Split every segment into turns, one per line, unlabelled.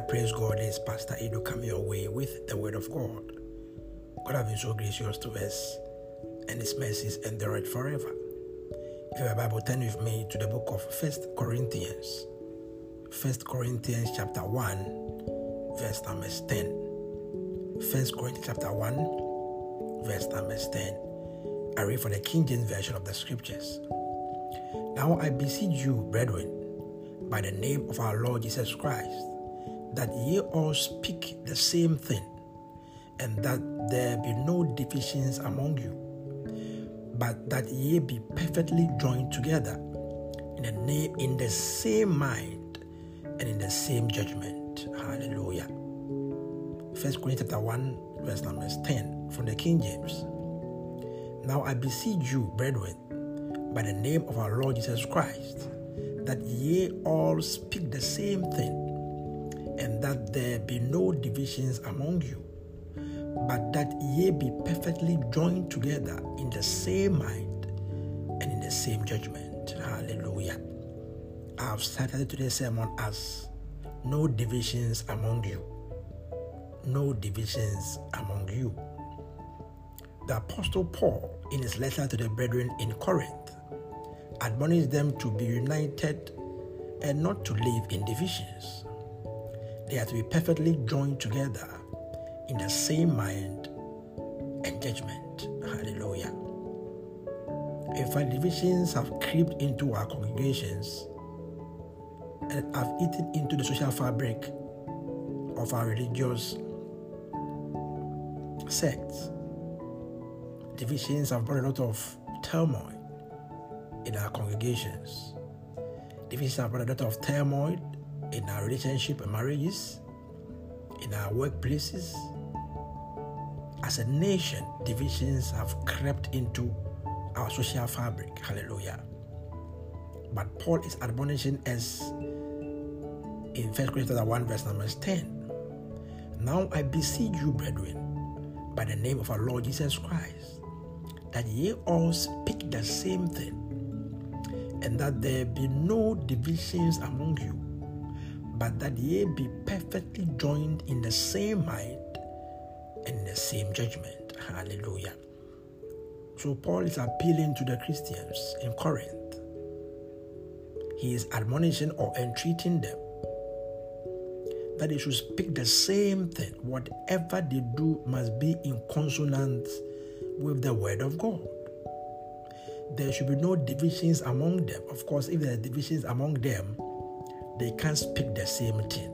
Hallelujah. Praise God. It's Pastor Edo coming your way with the Word of God. God has been so gracious to us, and His mercies endure forever. If you have a Bible, turn with me to the book of First Corinthians. First Corinthians chapter 1, verse number 10. First Corinthians chapter 1, verse number 10. I read for the King James Version of the Scriptures. Now I beseech you, brethren, by the name of our Lord Jesus Christ, that ye all speak the same thing, and that there be no divisions among you, but that ye be perfectly joined together in the name in the same mind and in the same judgment. Hallelujah. First Corinthians chapter 1, verse number 10 from the King James. Now I beseech you, brethren, by the name of our Lord Jesus Christ that ye all speak the same thing, and that there be no divisions among you, but that ye be perfectly joined together in the same mind and in the same judgment. Hallelujah. I have started today's sermon as no divisions among you. No divisions among you. The Apostle Paul, in his letter to the brethren in Corinth, admonish them to be united and not to live in divisions. They are to be perfectly joined together in the same mind and judgment. Hallelujah. If our divisions have crept into our congregations and have eaten into the social fabric of our religious sects, divisions have brought a lot of turmoil in our congregations. Divisions have brought a lot of turmoil in our relationship and marriages, in our workplaces. As a nation, divisions have crept into our social fabric. Hallelujah. But Paul is admonishing us in 1 Corinthians 1, verse number 10. Now I beseech you, brethren, by the name of our Lord Jesus Christ, that ye all speak the same thing and that there be no divisions among you, but that ye be perfectly joined in the same mind and the same judgment. Hallelujah. So, Paul is appealing to the Christians in Corinth. He is admonishing or entreating them that they should speak the same thing. Whatever they do must be in consonance with the Word of God there should be no divisions among them. Of course, if there are divisions among them, they can't speak the same thing.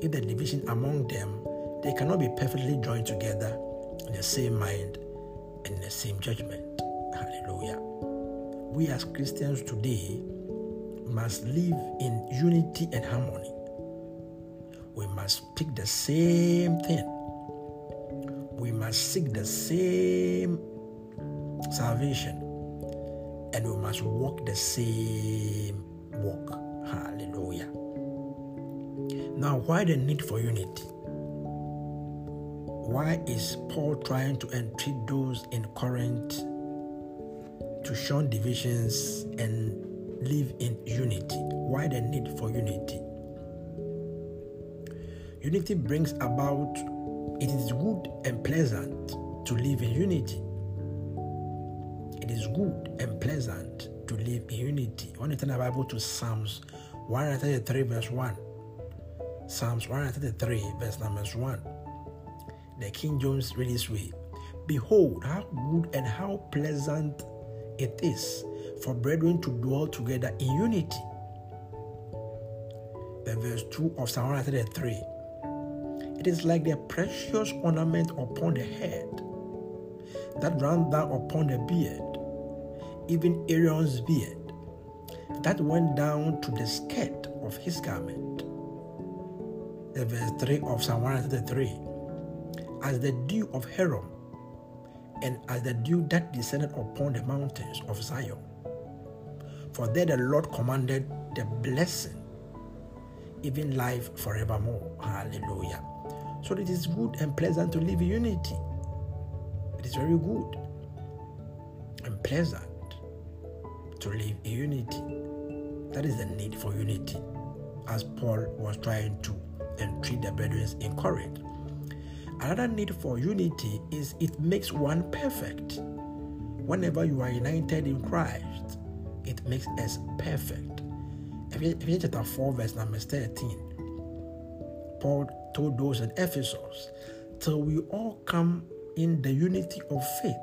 If the division among them, they cannot be perfectly joined together in the same mind and in the same judgment. Hallelujah. We as Christians today must live in unity and harmony. We must speak the same thing. We must seek the same salvation and we must walk the same walk. Hallelujah. Now, why the need for unity? Why is Paul trying to entreat those in Corinth to shun divisions and live in unity? Why the need for unity? Unity brings about, it is good and pleasant to live in unity it is good and pleasant to live in unity. I want to turn the Bible to Psalms 133, verse 1. Psalms 133, verse number 1. The King James read this way Behold, how good and how pleasant it is for brethren to dwell together in unity. The verse 2 of Psalm 133. It is like the precious ornament upon the head that ran down upon the beard even Aaron's beard that went down to the skirt of his garment. The verse 3 of Psalm 133 As the dew of Hermon, and as the dew that descended upon the mountains of Zion. For there the Lord commanded the blessing, even life forevermore. Hallelujah. So it is good and pleasant to live in unity. It is very good and pleasant to live in unity. That is the need for unity, as Paul was trying to and treat the brethren in Corinth. Another need for unity is it makes one perfect. Whenever you are united in Christ, it makes us perfect. Ephesians chapter 4, verse number 13. Paul told those in Ephesus, till we all come in the unity of faith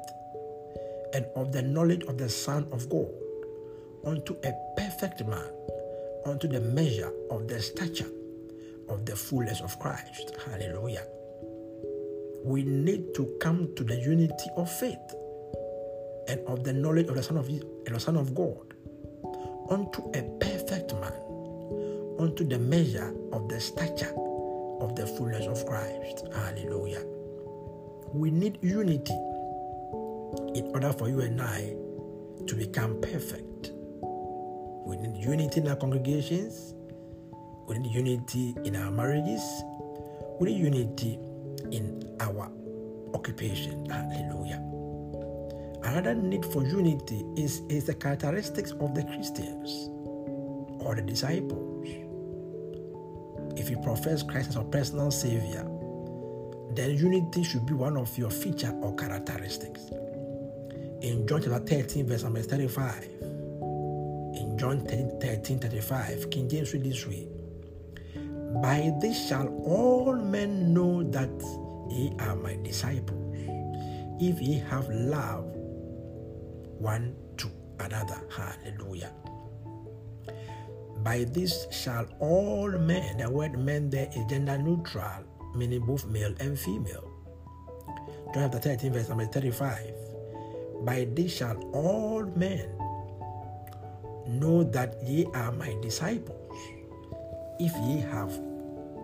and of the knowledge of the Son of God, unto a perfect man, unto the measure of the stature of the fullness of Christ. Hallelujah. We need to come to the unity of faith and of the knowledge of the Son of, the Son of God, unto a perfect man, unto the measure of the stature of the fullness of Christ. Hallelujah. We need unity in order for you and I to become perfect. We need unity in our congregations. We need unity in our marriages. We need unity in our occupation. Hallelujah. Another need for unity is, is the characteristics of the Christians or the disciples. If you profess Christ as your personal Savior, then unity should be one of your feature or characteristics. In John chapter 13, verse number 35, in John 13, 35, King James read this way By this shall all men know that ye are my disciples, if ye have love one to another. Hallelujah. By this shall all men, the word men there is gender neutral, meaning both male and female. John chapter 13, verse number 35. By this shall all men know that ye are my disciples, if ye have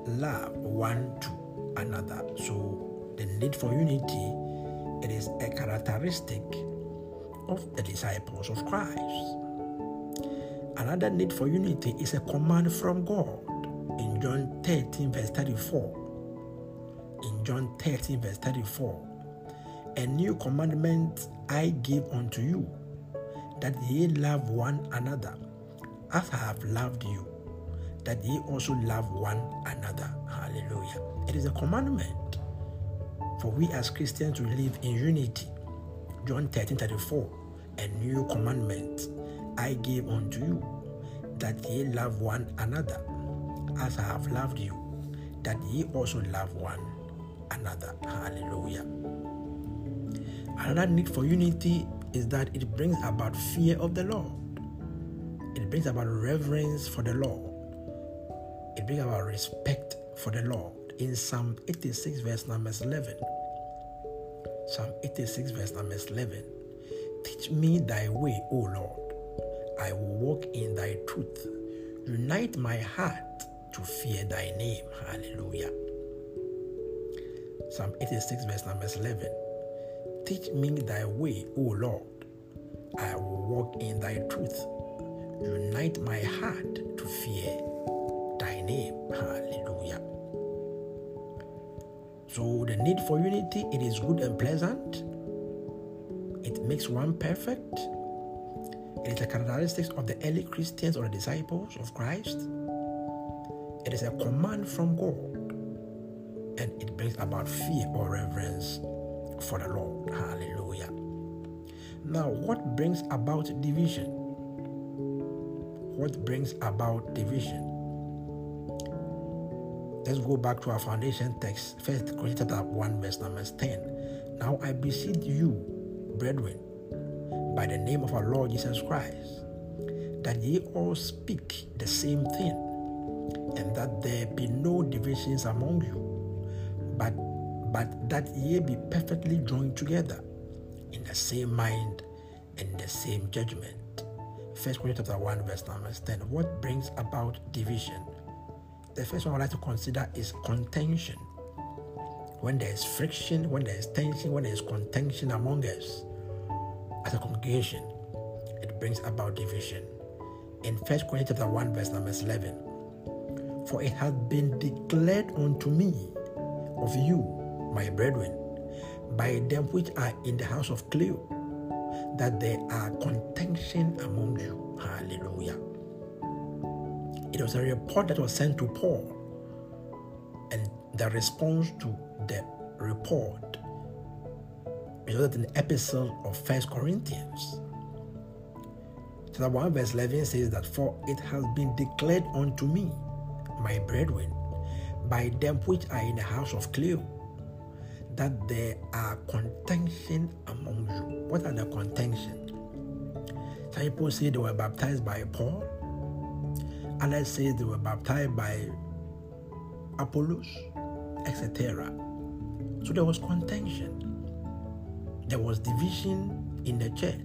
love one to another. So the need for unity, it is a characteristic of the disciples of Christ. Another need for unity is a command from God in John 13, verse 34. In John 13, verse 34, a new commandment I give unto you, that ye love one another, as I have loved you, that ye also love one another. Hallelujah. It is a commandment for we as Christians to live in unity. John 13 34, a new commandment I give unto you, that ye love one another, as I have loved you, that ye also love one another. Hallelujah. Another need for unity is that it brings about fear of the Lord. It brings about reverence for the Lord. It brings about respect for the Lord. In Psalm 86, verse number 11. Psalm 86, verse number 11. Teach me thy way, O Lord. I will walk in thy truth. Unite my heart to fear thy name. Hallelujah. Psalm 86, verse number 11. Teach me thy way, O Lord. I will walk in thy truth. Unite my heart to fear thy name. Hallelujah. So the need for unity, it is good and pleasant. It makes one perfect. It is a characteristic of the early Christians or the disciples of Christ. It is a command from God. And it brings about fear or reverence for the Lord. Hallelujah. Now, what brings about division? What brings about division? Let's go back to our foundation text, First Corinthians chapter 1, verse number 10. Now I beseech you, brethren, by the name of our Lord Jesus Christ, that ye all speak the same thing, and that there be no divisions among you, but that ye be perfectly joined together in the same mind and the same judgment. First Corinthians chapter 1, verse number 10. What brings about division? The first one I'd like to consider is contention. When there is friction, when there is tension, when there is contention among us as a congregation, it brings about division. In First Corinthians chapter 1, verse number 11, for it hath been declared unto me of you, my brethren, by them which are in the house of Chloe, that there are contention among you. Hallelujah. It was a report that was sent to Paul And the response to the report resulted in the epistle of First Corinthians. Chapter 1, verse 11 says that, For it has been declared unto me, my brethren, by them which are in the house of Chloe, that there are contention among you. What are the contention? Some people say they were baptized by Paul. Others say they were baptized by Apollos, etc. So there was contention. There was division in the church.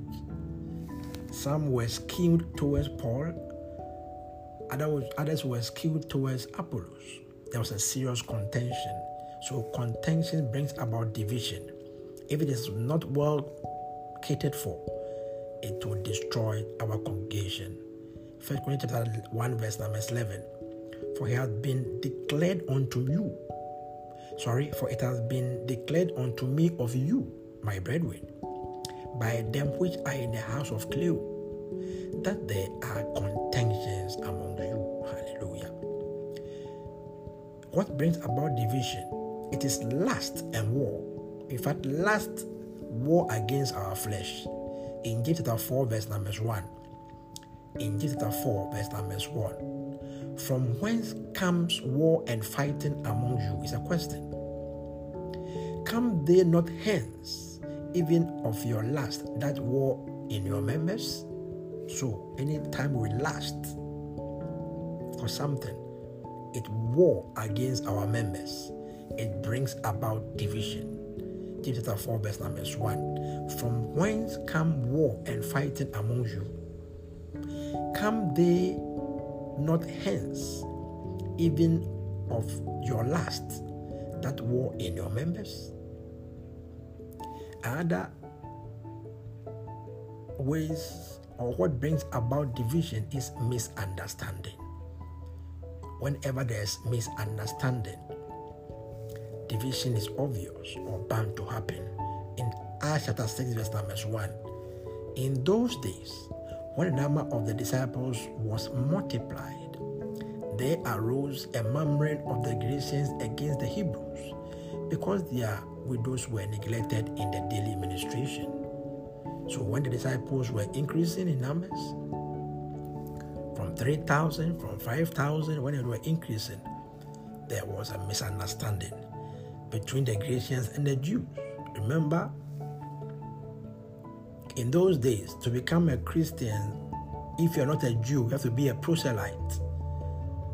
Some were skewed towards Paul, others were skewed towards Apollos. There was a serious contention so contention brings about division. If it is not well catered for, it will destroy our congregation. First Corinthians chapter 1, verse number 11. For he has been declared unto you. Sorry, for it has been declared unto me of you, my brethren, by them which are in the house of Chloe, that there are contentions among you. Hallelujah. What brings about division? It is lust and war. In fact, lust, war against our flesh. In James chapter 4, verse number 1. In James chapter 4, verse number 1. From whence comes war and fighting among you? Is a question. Come they not hence, even of your lust, that war in your members? So, anytime we lust for something, it war against our members it brings about division. James chapter 4, verse number 1. From whence come war and fighting among you? Come they not hence, even of your lust, that war in your members? Other ways or what brings about division is misunderstanding. Whenever there's misunderstanding, division is obvious or bound to happen. In Acts chapter 6, verse number 1, in those days, when the number of the disciples was multiplied, there arose a murmuring of the Galatians against the Hebrews because their widows were neglected in the daily ministration. So when the disciples were increasing in numbers, from 3,000, from 5,000, when they were increasing, there was a misunderstanding between the Grecians and the Jews. Remember, in those days, to become a Christian, if you're not a Jew, you have to be a proselyte.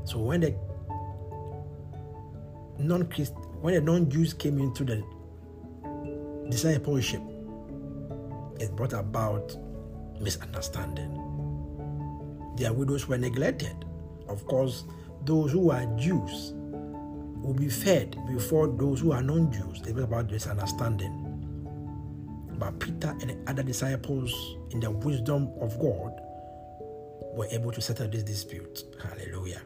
So when the non when the non-Jews came into the discipleship, it brought about misunderstanding. Their widows were neglected. Of course, those who are Jews will be fed before those who are non Jews. It's about this understanding. But Peter and the other disciples, in the wisdom of God, were able to settle this dispute. Hallelujah.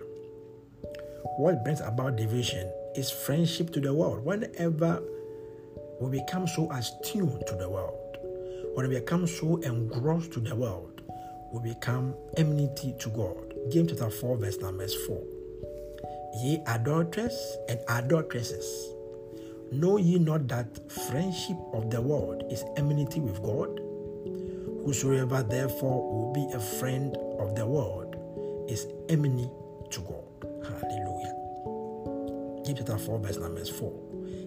What brings about division is friendship to the world. Whenever we become so attuned to the world, when we become so engrossed to the world, we become enmity to God. James chapter 4, verse number 4. Ye adulterers and adulteresses, know ye not that friendship of the world is enmity with God? Whosoever therefore will be a friend of the world is enemy to God. Hallelujah. Chapter 4, verse number 4.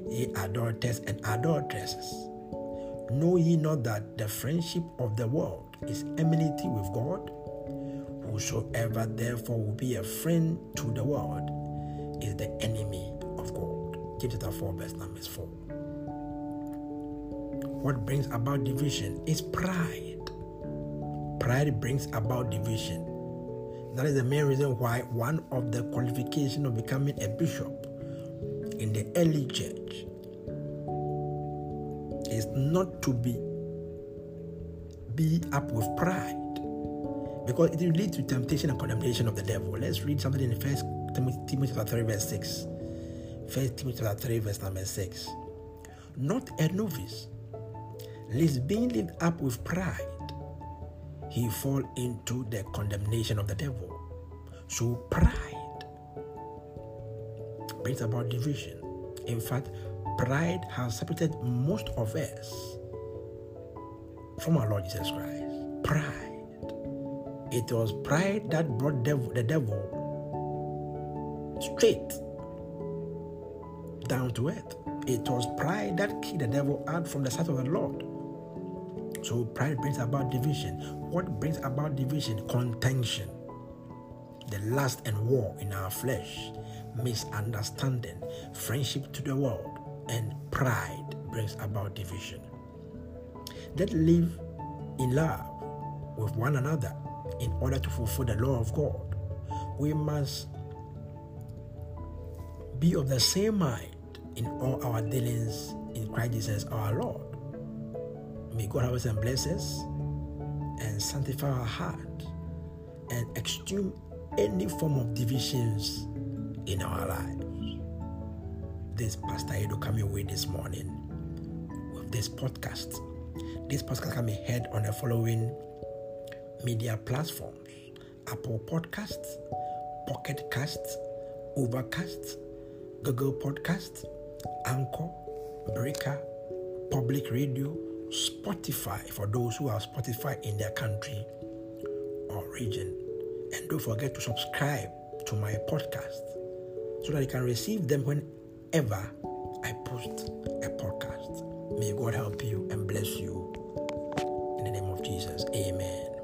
Ye adulterers and adulteresses, know ye not that the friendship of the world is enmity with God? Whosoever therefore will be a friend to the world is the enemy of God. James chapter 4, verse number 4. What brings about division is pride. Pride brings about division. That is the main reason why one of the qualifications of becoming a bishop in the early church is not to be be up with pride because it will lead to temptation and condemnation of the devil. Let's read something in the first Timothy, chapter 3, verse 6. First Timothy chapter 3, verse number 6. Not a novice, lest being lifted up with pride, he fall into the condemnation of the devil. So pride, brings about division. In fact, pride has separated most of us from our Lord Jesus Christ. Pride. It was pride that brought devil, the devil straight down to earth. It was pride that kicked the devil out from the sight of the Lord. So pride brings about division. What brings about division? Contention. The lust and war in our flesh, misunderstanding, friendship to the world, and pride brings about division. That live in love with one another in order to fulfill the law of God. We must be of the same mind in all our dealings in Christ Jesus our Lord. May God have us and bless us and sanctify our heart and extreme any form of divisions in our lives. This Pastor Edo coming away this morning with this podcast. This podcast can be heard on the following media platforms Apple Podcasts, Pocket Casts, Overcast, Google Podcast, Anchor, Breaker, Public Radio, Spotify for those who have Spotify in their country or region. And don't forget to subscribe to my podcast so that you can receive them whenever I post a podcast. May God help you and bless you. In the name of Jesus, amen.